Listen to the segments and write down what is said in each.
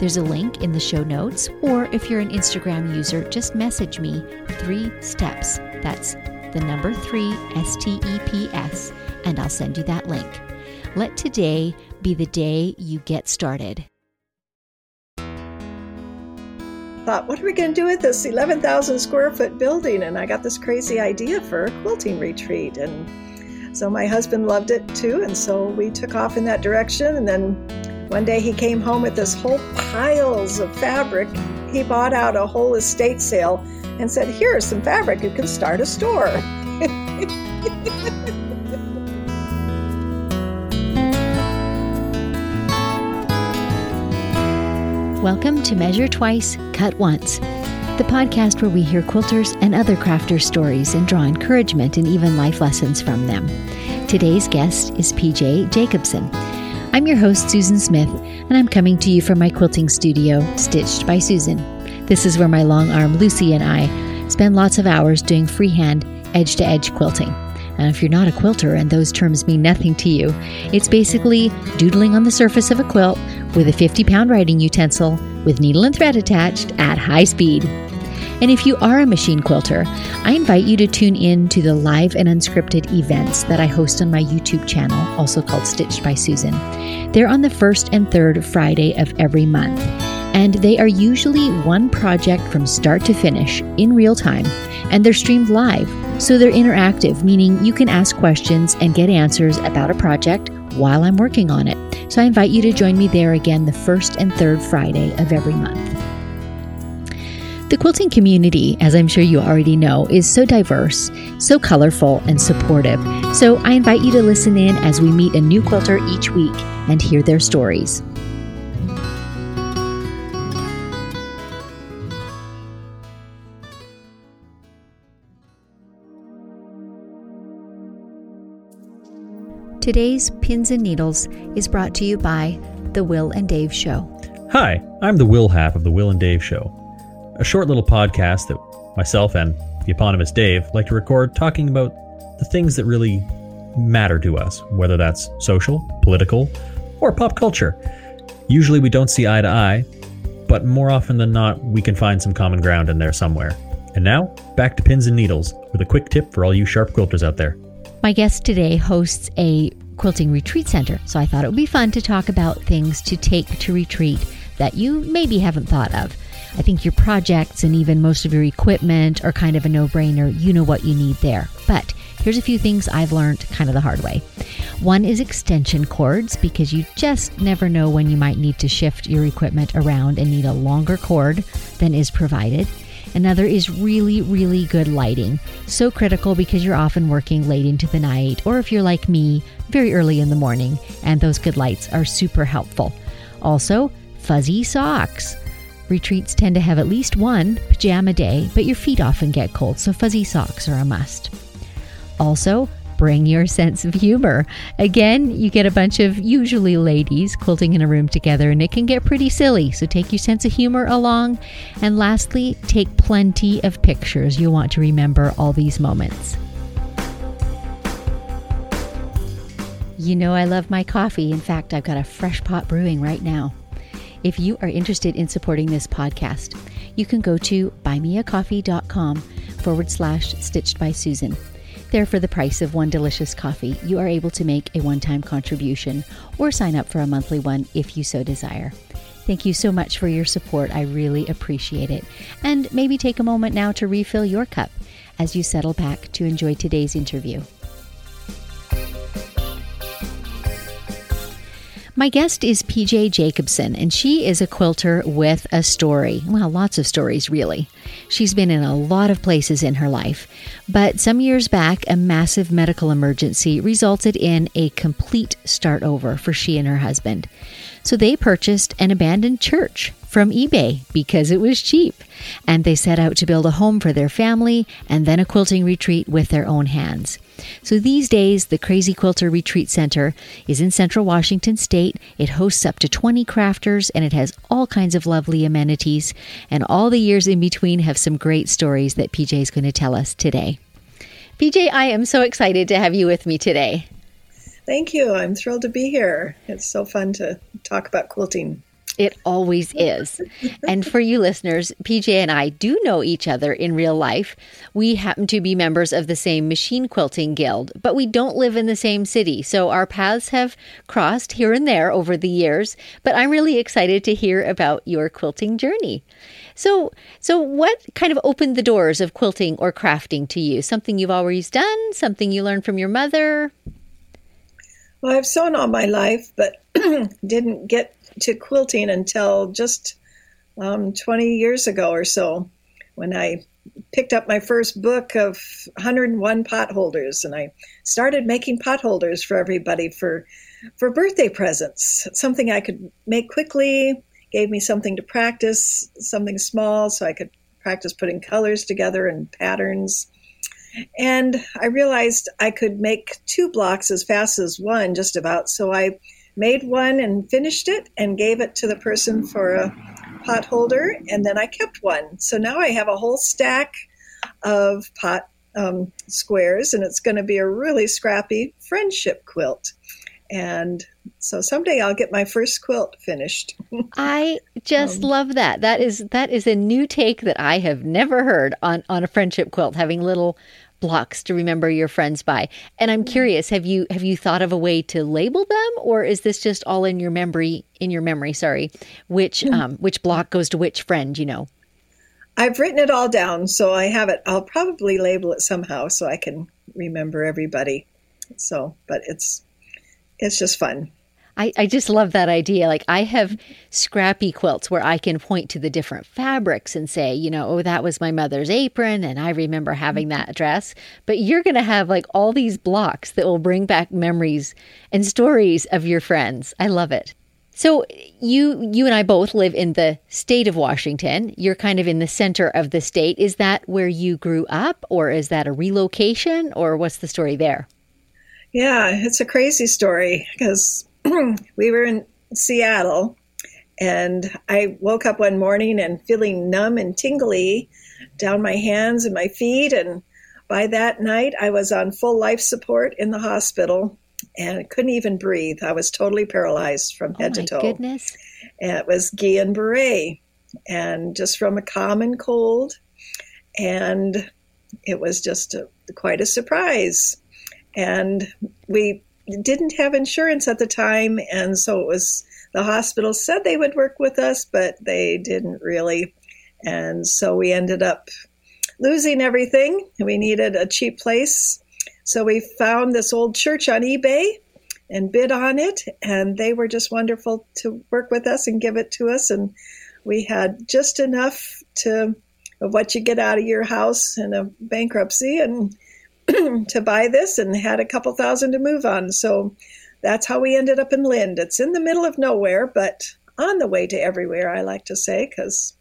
there's a link in the show notes, or if you're an Instagram user, just message me three steps. That's the number three, S T E P S, and I'll send you that link. Let today be the day you get started. Thought, what are we going to do with this 11,000 square foot building? And I got this crazy idea for a quilting retreat. And so my husband loved it too. And so we took off in that direction. And then one day he came home with this whole piles of fabric. He bought out a whole estate sale and said, Here's some fabric, you can start a store. Welcome to Measure Twice, Cut Once, the podcast where we hear quilters and other crafters' stories and draw encouragement and even life lessons from them. Today's guest is PJ Jacobson. I'm your host, Susan Smith, and I'm coming to you from my quilting studio, Stitched by Susan. This is where my long arm Lucy and I spend lots of hours doing freehand, edge to edge quilting. And if you're not a quilter and those terms mean nothing to you, it's basically doodling on the surface of a quilt with a 50 pound writing utensil with needle and thread attached at high speed. And if you are a machine quilter, I invite you to tune in to the live and unscripted events that I host on my YouTube channel, also called Stitched by Susan. They're on the first and third Friday of every month, and they are usually one project from start to finish in real time, and they're streamed live. So they're interactive, meaning you can ask questions and get answers about a project while I'm working on it. So I invite you to join me there again the first and third Friday of every month. The quilting community, as I'm sure you already know, is so diverse, so colorful, and supportive. So I invite you to listen in as we meet a new quilter each week and hear their stories. Today's Pins and Needles is brought to you by The Will and Dave Show. Hi, I'm the Will half of The Will and Dave Show a short little podcast that myself and the eponymous Dave like to record talking about the things that really matter to us, whether that's social, political, or pop culture. Usually we don't see eye to eye, but more often than not, we can find some common ground in there somewhere. And now, back to pins and needles with a quick tip for all you sharp quilters out there. My guest today hosts a quilting retreat center, so I thought it would be fun to talk about things to take to retreat that you maybe haven't thought of. I think your projects and even most of your equipment are kind of a no brainer. You know what you need there. But here's a few things I've learned kind of the hard way. One is extension cords because you just never know when you might need to shift your equipment around and need a longer cord than is provided. Another is really, really good lighting. So critical because you're often working late into the night, or if you're like me, very early in the morning, and those good lights are super helpful. Also, fuzzy socks. Retreats tend to have at least one pajama day, but your feet often get cold, so fuzzy socks are a must. Also, bring your sense of humor. Again, you get a bunch of usually ladies quilting in a room together, and it can get pretty silly, so take your sense of humor along. And lastly, take plenty of pictures. You'll want to remember all these moments. You know, I love my coffee. In fact, I've got a fresh pot brewing right now. If you are interested in supporting this podcast, you can go to buymeacoffee.com forward slash stitched by Susan. There, for the price of one delicious coffee, you are able to make a one time contribution or sign up for a monthly one if you so desire. Thank you so much for your support. I really appreciate it. And maybe take a moment now to refill your cup as you settle back to enjoy today's interview. My guest is PJ Jacobson, and she is a quilter with a story. Well, lots of stories, really. She's been in a lot of places in her life, but some years back, a massive medical emergency resulted in a complete start over for she and her husband. So they purchased an abandoned church from eBay because it was cheap. And they set out to build a home for their family and then a quilting retreat with their own hands. So these days, the Crazy Quilter Retreat Center is in central Washington state. It hosts up to 20 crafters and it has all kinds of lovely amenities. And all the years in between have some great stories that PJ is going to tell us today. PJ, I am so excited to have you with me today. Thank you. I'm thrilled to be here. It's so fun to talk about quilting. It always is. and for you listeners, PJ and I do know each other in real life. We happen to be members of the same machine quilting guild, but we don't live in the same city. So our paths have crossed here and there over the years, but I'm really excited to hear about your quilting journey. So, so what kind of opened the doors of quilting or crafting to you? Something you've always done, something you learned from your mother? Well, I've sewn all my life, but didn't get to quilting until just um, 20 years ago or so when I picked up my first book of 101 pot holders and I started making pot holders for everybody for for birthday presents. Something I could make quickly, gave me something to practice, something small so I could practice putting colors together and patterns. And I realized I could make two blocks as fast as one just about, so I made one and finished it and gave it to the person for a pot holder, and then I kept one. So now I have a whole stack of pot um, squares, and it's going to be a really scrappy friendship quilt. And so someday I'll get my first quilt finished. I just um, love that. That is that is a new take that I have never heard on on a friendship quilt, having little blocks to remember your friends by. And I'm curious, have you have you thought of a way to label them or is this just all in your memory in your memory, sorry, which hmm. um which block goes to which friend, you know? I've written it all down, so I have it. I'll probably label it somehow so I can remember everybody. So, but it's it's just fun. I, I just love that idea. Like I have scrappy quilts where I can point to the different fabrics and say, you know, oh, that was my mother's apron and I remember having that dress. But you're going to have like all these blocks that will bring back memories and stories of your friends. I love it. So you you and I both live in the state of Washington. You're kind of in the center of the state. Is that where you grew up or is that a relocation or what's the story there? Yeah, it's a crazy story because we were in Seattle, and I woke up one morning and feeling numb and tingly down my hands and my feet. And by that night, I was on full life support in the hospital and couldn't even breathe. I was totally paralyzed from head oh to toe. Goodness. And it was Guillain Barre, and just from a common cold. And it was just a, quite a surprise. And we didn't have insurance at the time, and so it was the hospital said they would work with us, but they didn't really. And so we ended up losing everything. We needed a cheap place. So we found this old church on eBay and bid on it. And they were just wonderful to work with us and give it to us. And we had just enough to of what you get out of your house in a bankruptcy and to buy this and had a couple thousand to move on. So that's how we ended up in Lind. It's in the middle of nowhere, but on the way to everywhere, I like to say, because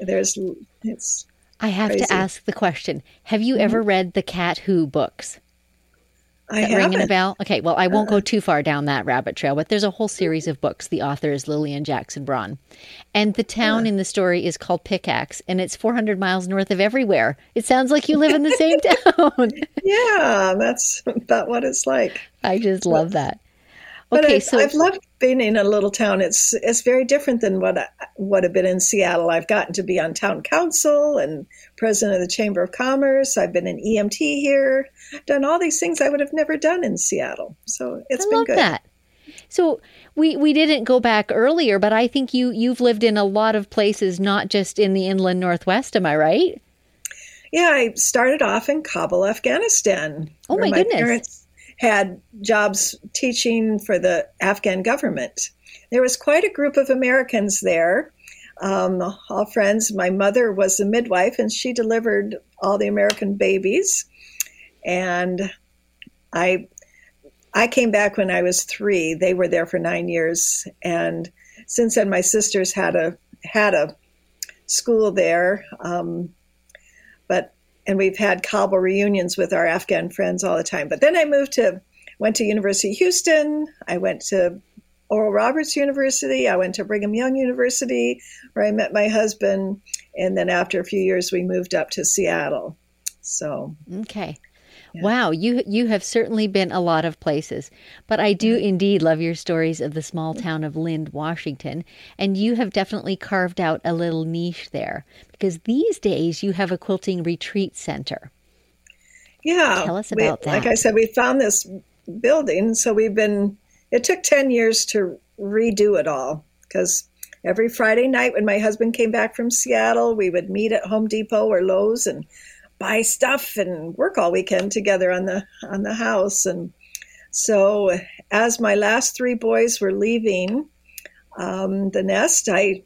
there's it's. I have crazy. to ask the question: Have you mm-hmm. ever read the Cat Who books? I have ringing a bell. Okay, well, I won't go uh-uh. too far down that rabbit trail, but there's a whole series of books. The author is Lillian Jackson Braun, and the town in the story is called Pickaxe, and it's 400 miles north of everywhere. It sounds like you live in the same town. yeah, that's about what it's like. I just love that. Okay, so I've loved being in a little town. It's it's very different than what I would have been in Seattle. I've gotten to be on town council and president of the Chamber of Commerce. I've been an EMT here, done all these things I would have never done in Seattle. So it's I been love good. That. So we we didn't go back earlier, but I think you you've lived in a lot of places, not just in the inland northwest. Am I right? Yeah, I started off in Kabul, Afghanistan. Oh my, my goodness! Parents had jobs teaching for the Afghan government. There was quite a group of Americans there, um, all friends. My mother was a midwife and she delivered all the American babies. And I, I came back when I was three. They were there for nine years. And since then, my sisters had a had a school there, um, but and we've had Kabul reunions with our Afghan friends all the time. But then I moved to went to University of Houston. I went to Oral Roberts University. I went to Brigham Young University, where I met my husband. And then after a few years, we moved up to Seattle. So okay, yeah. wow, you you have certainly been a lot of places, but I do indeed love your stories of the small town of Lind, Washington, and you have definitely carved out a little niche there because these days you have a quilting retreat center. Yeah, tell us about we, that. Like I said, we found this building, so we've been it took 10 years to redo it all because every Friday night when my husband came back from Seattle, we would meet at Home Depot or Lowe's and buy stuff and work all weekend together on the on the house and so as my last three boys were leaving um, the nest i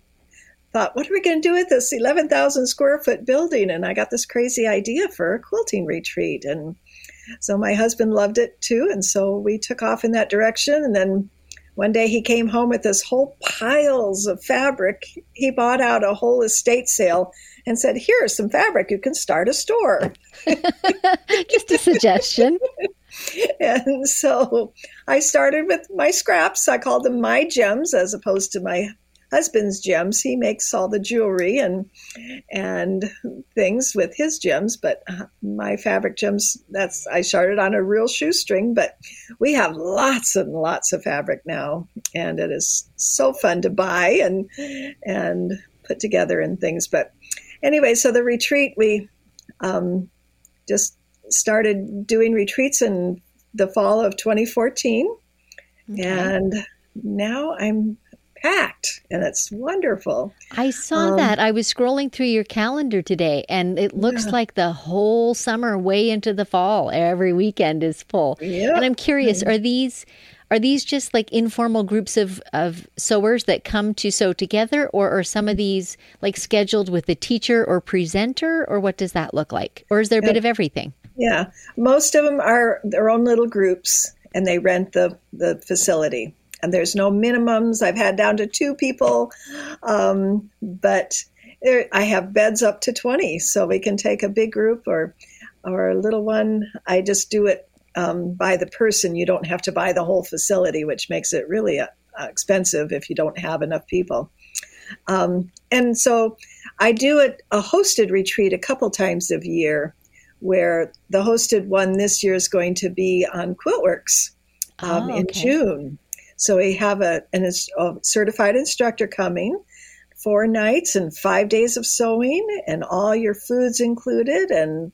thought what are we going to do with this 11000 square foot building and i got this crazy idea for a quilting retreat and so my husband loved it too. And so we took off in that direction. And then one day he came home with this whole piles of fabric. He bought out a whole estate sale and said, Here's some fabric. You can start a store. Just a suggestion. and so I started with my scraps. I called them my gems as opposed to my husband's gems. He makes all the jewelry and and things with his gems, but uh, my fabric gems that's I started on a real shoestring, but we have lots and lots of fabric now, and it is so fun to buy and and put together and things. But anyway, so the retreat we um, just started doing retreats in the fall of 2014, okay. and now I'm packed and it's wonderful. I saw um, that. I was scrolling through your calendar today and it looks yeah. like the whole summer way into the fall every weekend is full. Yep. And I'm curious, are these are these just like informal groups of, of sewers that come to sew together or are some of these like scheduled with a teacher or presenter or what does that look like? Or is there a bit of everything? Yeah. Most of them are their own little groups and they rent the, the facility and there's no minimums. I've had down to two people, um, but there, I have beds up to 20, so we can take a big group or or a little one. I just do it um, by the person. You don't have to buy the whole facility, which makes it really uh, expensive if you don't have enough people. Um, and so I do a, a hosted retreat a couple times a year where the hosted one this year is going to be on Quiltworks um, oh, okay. in June. So we have a, an, a certified instructor coming, four nights and five days of sewing, and all your foods included, and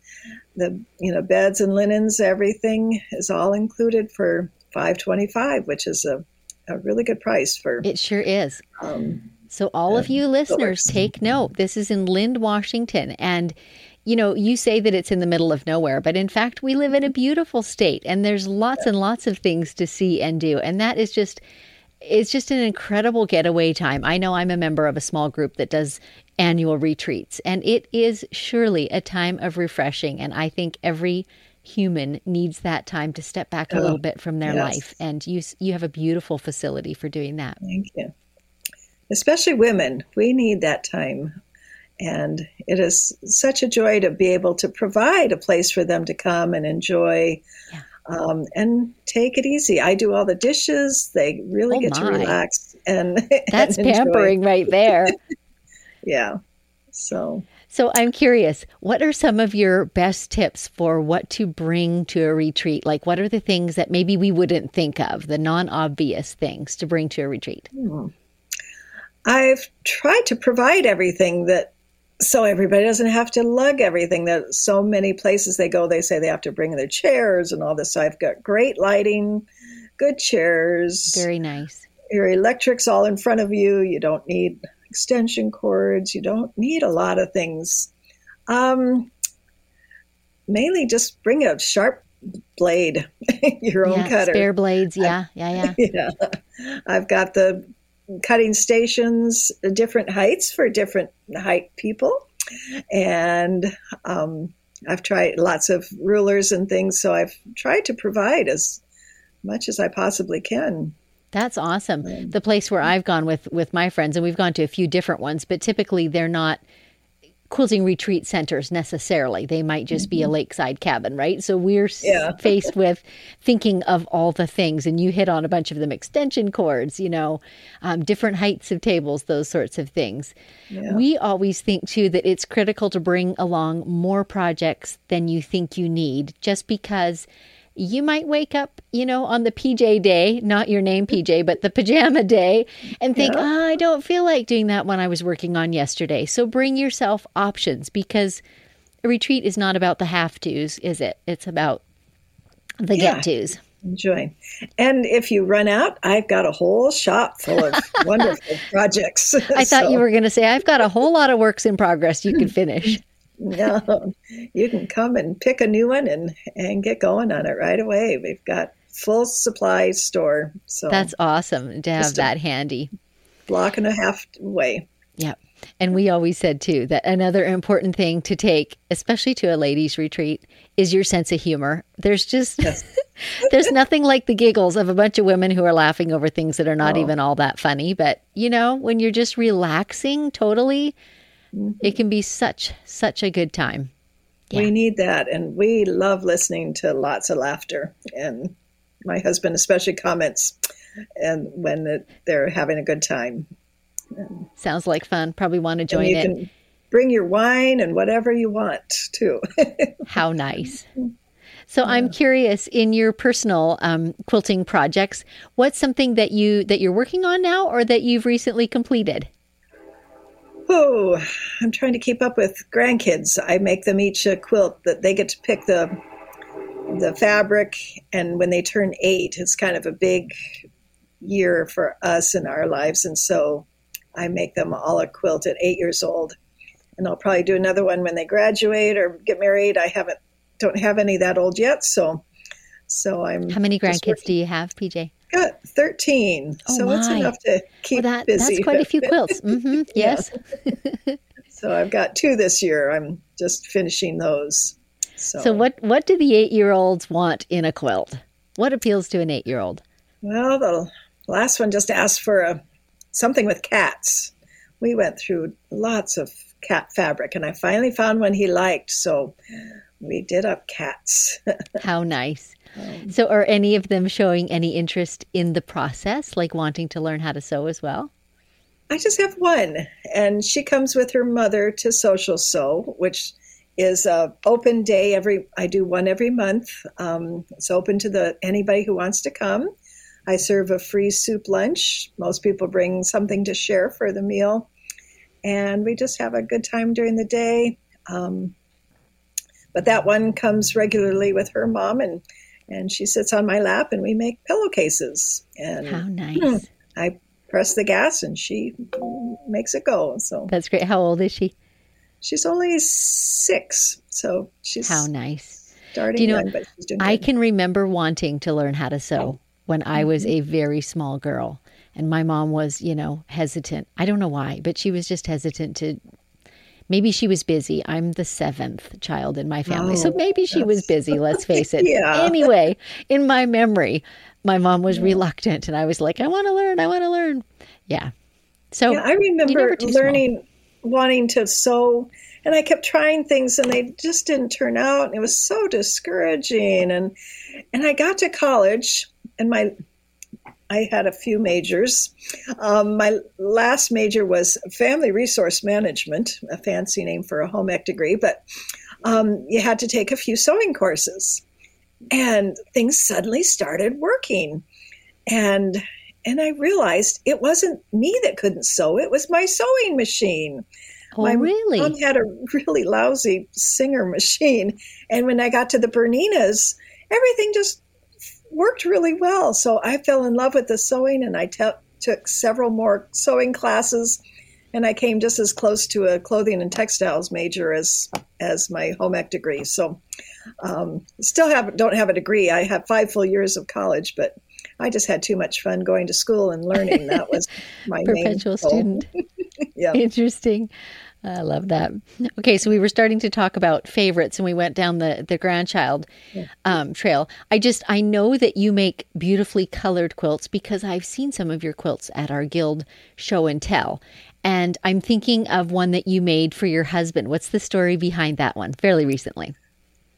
the you know beds and linens, everything is all included for five twenty five, which is a, a really good price for. It sure is. Um, so all of you listeners, take note. This is in Lind, Washington, and you know, you say that it's in the middle of nowhere, but in fact, we live in a mm-hmm. beautiful state and there's lots and lots of things to see and do. And that is just, it's just an incredible getaway time. I know I'm a member of a small group that does annual retreats, and it is surely a time of refreshing. And I think every human needs that time to step back a little oh, bit from their yes. life. And you, you have a beautiful facility for doing that. Thank you. Especially women, we need that time and it is such a joy to be able to provide a place for them to come and enjoy yeah. um, and take it easy. I do all the dishes. They really oh get my. to relax and that's and pampering right there. yeah. So. So I'm curious, what are some of your best tips for what to bring to a retreat? Like, what are the things that maybe we wouldn't think of, the non obvious things to bring to a retreat? Hmm. I've tried to provide everything that so everybody doesn't have to lug everything. That so many places they go they say they have to bring their chairs and all this. So i've got great lighting good chairs. Very nice. Your electric's all in front of you. You don't need extension cords. You don't need a lot of things. Um, mainly just bring a sharp blade your own yeah, cutter. spare blades. Yeah yeah yeah. Yeah. I've got the cutting stations, different heights for different height people. And um, I've tried lots of rulers and things, so I've tried to provide as much as I possibly can. That's awesome. The place where I've gone with with my friends, and we've gone to a few different ones, but typically they're not quilting retreat centers necessarily. They might just be a lakeside cabin, right? So we're Yeah. faced with thinking of all the things, and you hit on a bunch of them: extension cords, you know, um, different heights of tables, those sorts of things. We always think too that it's critical to bring along more projects than you think you need, just because. You might wake up, you know, on the PJ day, not your name PJ, but the pajama day, and think, Yeah. "Ah, I don't feel like doing that one I was working on yesterday. So bring yourself options because a retreat is not about the have tos, is it? It's about the Yeah. get tos. Enjoy. And if you run out, I've got a whole shop full of wonderful projects. I thought So, you were going to say, I've got a whole lot of works in progress you can finish. No, you can come and pick a new one and, and get going on it right away. We've got full supply store. So That's awesome to have that handy. block and a half away. Yep. And we always said too that another important thing to take, especially to a ladies' retreat, is your sense of humor. There's just there's nothing like the giggles of a bunch of women who are laughing over things that are not Oh. even all that funny. But you know, when you're just relaxing totally, it can be such such a good time. Yeah. We need that. And we love listening to lots of laughter. And my husband especially comments and when it, they're having a good time. Sounds like fun. Probably want to join you it. can bring your wine and whatever you want too. How nice. So I'm curious in your personal um, quilting projects, what's something that you that you're working on now or that you've recently completed? Oh, I'm trying to keep up with grandkids. I make them each a quilt that they get to pick the the fabric, and when they turn eight, it's kind of a big year for us in our lives, and so I make them all a quilt at eight years old, and I'll probably do another one when they graduate or get married. I haven't don't have any that old yet, so so I'm How many grandkids do you have, PJ? Got 13 Oh, so it's my. enough to keep Well, that busy that's quite a few quilts. Mm-hmm. Yes. So I've got two this year. I'm just finishing those. So, So what what do the eight year olds want in a quilt? What appeals to an eight year old? Well, the last one just asked for a something with cats. We went through lots of cat fabric, and I finally found one he liked. So we did up cats. How nice. Um, So are any of them showing any interest in the process, like wanting to learn how to sew as well? I just have one, and she comes with her mother to Social Sew, which is a open day. Every I do one every month. Um, it's open to the anybody who wants to come. I serve a free soup lunch. Most people bring something to share for the meal, and we just have a good time during the day. Um, but that one comes regularly with her mom, and and she sits on my lap, and we make pillowcases. And How nice. I press the gas and she makes it go. So That's great. How old is she? she's only six, so she's How nice. starting Do you know, young, but she's doing I good. can remember wanting to learn how to sew when I was Mm-hmm. a very small girl. And my mom was, you know, hesitant. I don't know why, but she was just hesitant to. Maybe she was busy. I'm the seventh child in my family. so Oh, maybe she was busy, let's face it. Yeah. Anyway, in my memory, my mom was reluctant and I was like, I want to learn. I want to learn. Yeah. So Yeah, I remember too small. learning, wanting to sew, and I kept trying things, and they just didn't turn out, and it was so discouraging. And and I got to college, and my I had a few majors. Um, my last major was family resource management, a fancy name for a home ec degree, but um, you had to take a few sewing courses, and things suddenly started working, and and I realized it wasn't me that couldn't sew; it was my sewing machine. Oh, my really? mom had a really lousy Singer machine, and when I got to the Berninas, everything just worked really well. So I fell in love with the sewing, and I te- took several more sewing classes, and I came just as close to a clothing and textiles major as as my home ec degree. So um, still have don't have a degree. I have five full years of college, but I just had too much fun going to school and learning. That was my main Perpetual student. Yeah. Interesting. I love that. Okay, so we were starting to talk about favorites, and we went down the the grandchild yeah. um, trail. I just I know that you make beautifully colored quilts because I've seen some of your quilts at our guild show and tell, and I'm thinking of one that you made for your husband. What's the story behind that one? Fairly recently.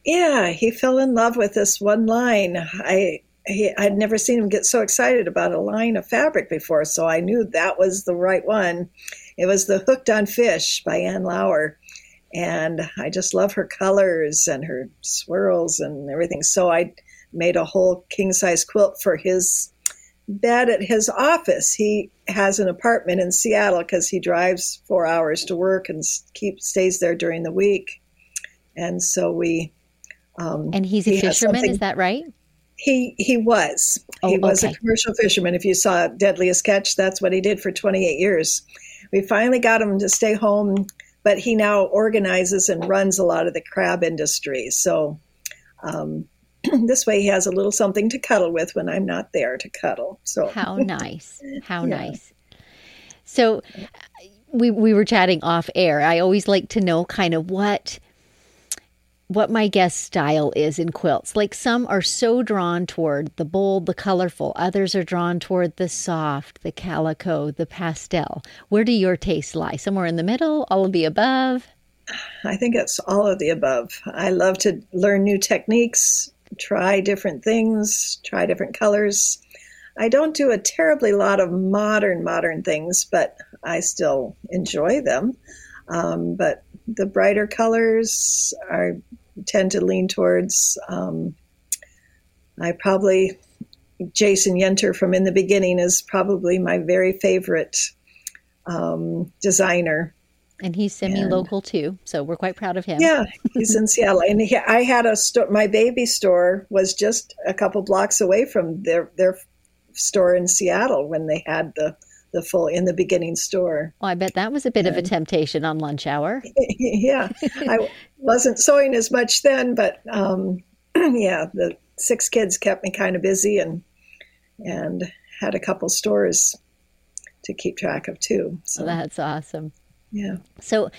Yeah, he fell in love with this one line. I he, I'd never seen him get so excited about a line of fabric before, so I knew that was the right one. It was the Hooked on Fish by Ann Lauer. And I just love her colors and her swirls and everything. So I made a whole king size quilt for his bed at his office. He has an apartment in Seattle because he drives four hours to work and keep stays there during the week. And so we. Um, and he's a he fisherman, is that right? He he was. Oh, he was okay. a commercial fisherman. If you saw Deadliest Catch, that's what he did for 28 years. We finally got him to stay home, but he now organizes and runs a lot of the crab industry. So um, this way, he has a little something to cuddle with when I'm not there to cuddle. So how nice! How yeah. nice! So we we were chatting off air. I always like to know kind of what what my guest style is in quilts. Like some are so drawn toward the bold, the colorful, others are drawn toward the soft, the calico, the pastel. Where do your tastes lie? Somewhere in the middle, all of the above? I think it's all of the above. I love to learn new techniques, try different things, try different colors. I don't do a terribly lot of modern, modern things, but I still enjoy them. Um, but the brighter colors are tend to lean towards. Um, I probably Jason Yenter from In the Beginning is probably my very favorite um, designer. And he's semi-local and, too, so we're quite proud of him. Yeah, he's in Seattle, and he, I had a store. My baby store was just a couple blocks away from their their store in Seattle when they had the the full in the beginning store. Well, I bet that was a bit and, of a temptation on lunch hour. yeah, I wasn't sewing as much then, but um, yeah, the six kids kept me kind of busy and and had a couple stores to keep track of too. So that's awesome. Yeah. So,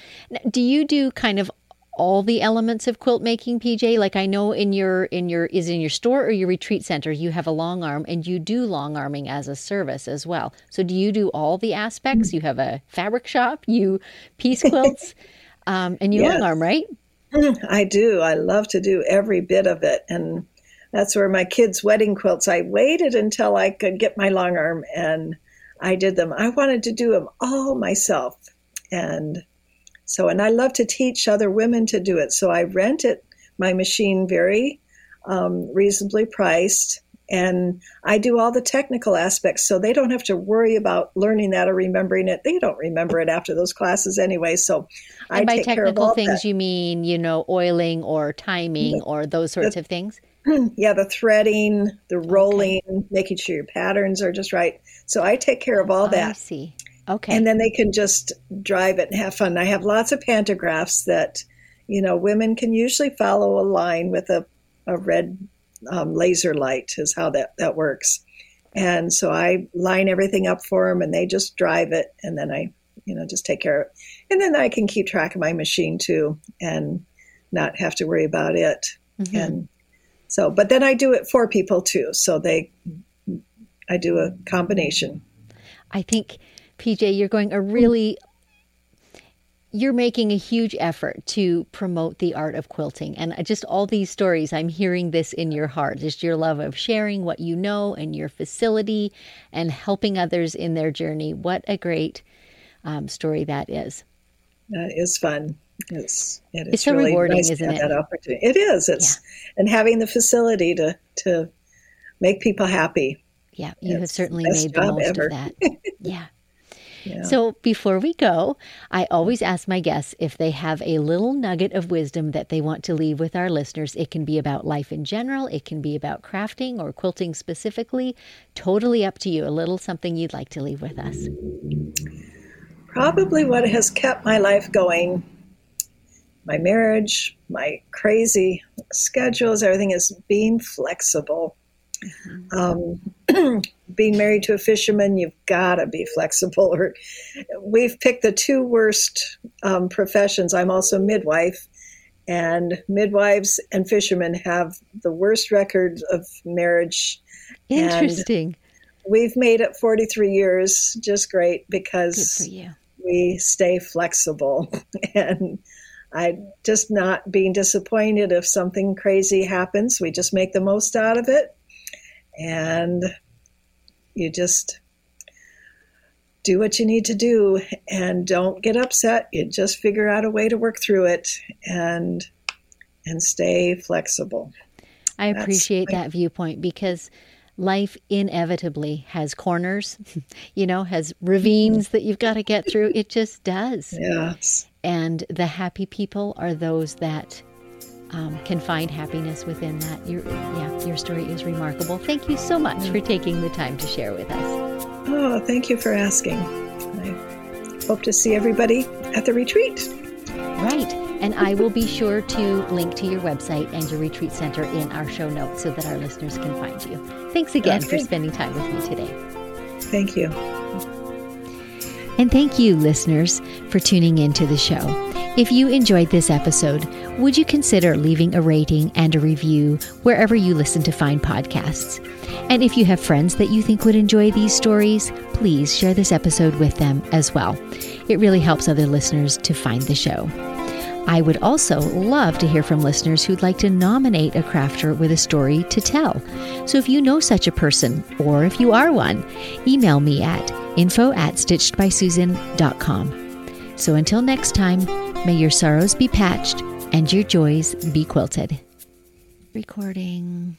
do you do kind of all the elements of quilt making pj like i know in your in your is in your store or your retreat center you have a long arm and you do long arming as a service as well. So do you do all the aspects? You have a fabric shop you piece quilts um, and you yes. long arm right? I do. I love to do every bit of it. And that's where my kids wedding quilts i waited until i could get my long arm and i did them. I wanted to do them all myself. And so, and I love to teach other women to do it. So I rent it, my machine very um, reasonably priced. And I do all the technical aspects, so they don't have to worry about learning that or remembering it. They don't remember it after those classes anyway. So, I and I by technical things, that. you mean you know oiling or timing yeah. or those sorts the, of things. Yeah, the threading, the rolling, okay. making sure your patterns are just right. So I take care of all that. I see. Okay. And then they can just drive it and have fun. I have lots of pantographs that, you know, women can usually follow a line with a, a red um, laser light, is how that, that works. And so I line everything up for them and they just drive it. And then I, you know, just take care of it. And then I can keep track of my machine too and not have to worry about it. Mm-hmm. And so, but then I do it for people too. So they, I do a combination. I think PJ, you're going a really you're making a huge effort to promote the art of quilting. And just all these stories i'm hearing this in your heart just your love of sharing what you know and your facility and helping others in their journey. What a great um, story that is. That is fun. It's it is it's so really rewarding nice isn't it? that opportunity it is. It's yeah. and having the facility to to make people happy. Yeah you have certainly made the most ever. of that. Yeah so before we go, I always ask my guests if they have a little nugget of wisdom that they want to leave with our listeners. It can be about life in general, it can be about crafting or quilting specifically. Totally up to you. A little something you'd like to leave with us. Probably what has kept my life going my marriage, my crazy schedules, everything is being flexible. Mm-hmm. Um, being married to a fisherman, you've got to be flexible. Or we've picked the two worst um, professions. I'm also midwife, and midwives and fishermen have the worst record of marriage. Interesting. And we've made it 43 years, just great because we stay flexible and I just not being disappointed if something crazy happens. We just make the most out of it and you just do what you need to do and don't get upset. You just figure out a way to work through it and and stay flexible. I appreciate That's, that viewpoint because life inevitably has corners, you know, has ravines that you've got to get through. It just does. Yes. And the happy people are those that um, can find happiness within that. Your, yeah, your story is remarkable. Thank you so much for taking the time to share with us. Oh, thank you for asking. I hope to see everybody at the retreat. Right. And I will be sure to link to your website and your retreat center in our show notes so that our listeners can find you. Thanks again okay. for spending time with me today. Thank you. And thank you, listeners, for tuning in to the show. If you enjoyed this episode, would you consider leaving a rating and a review wherever you listen to fine podcasts? And if you have friends that you think would enjoy these stories, please share this episode with them as well. It really helps other listeners to find the show. I would also love to hear from listeners who'd like to nominate a crafter with a story to tell. So if you know such a person, or if you are one, email me at info at stitchedbysusan.com. So until next time, may your sorrows be patched and your joys be quilted. Recording.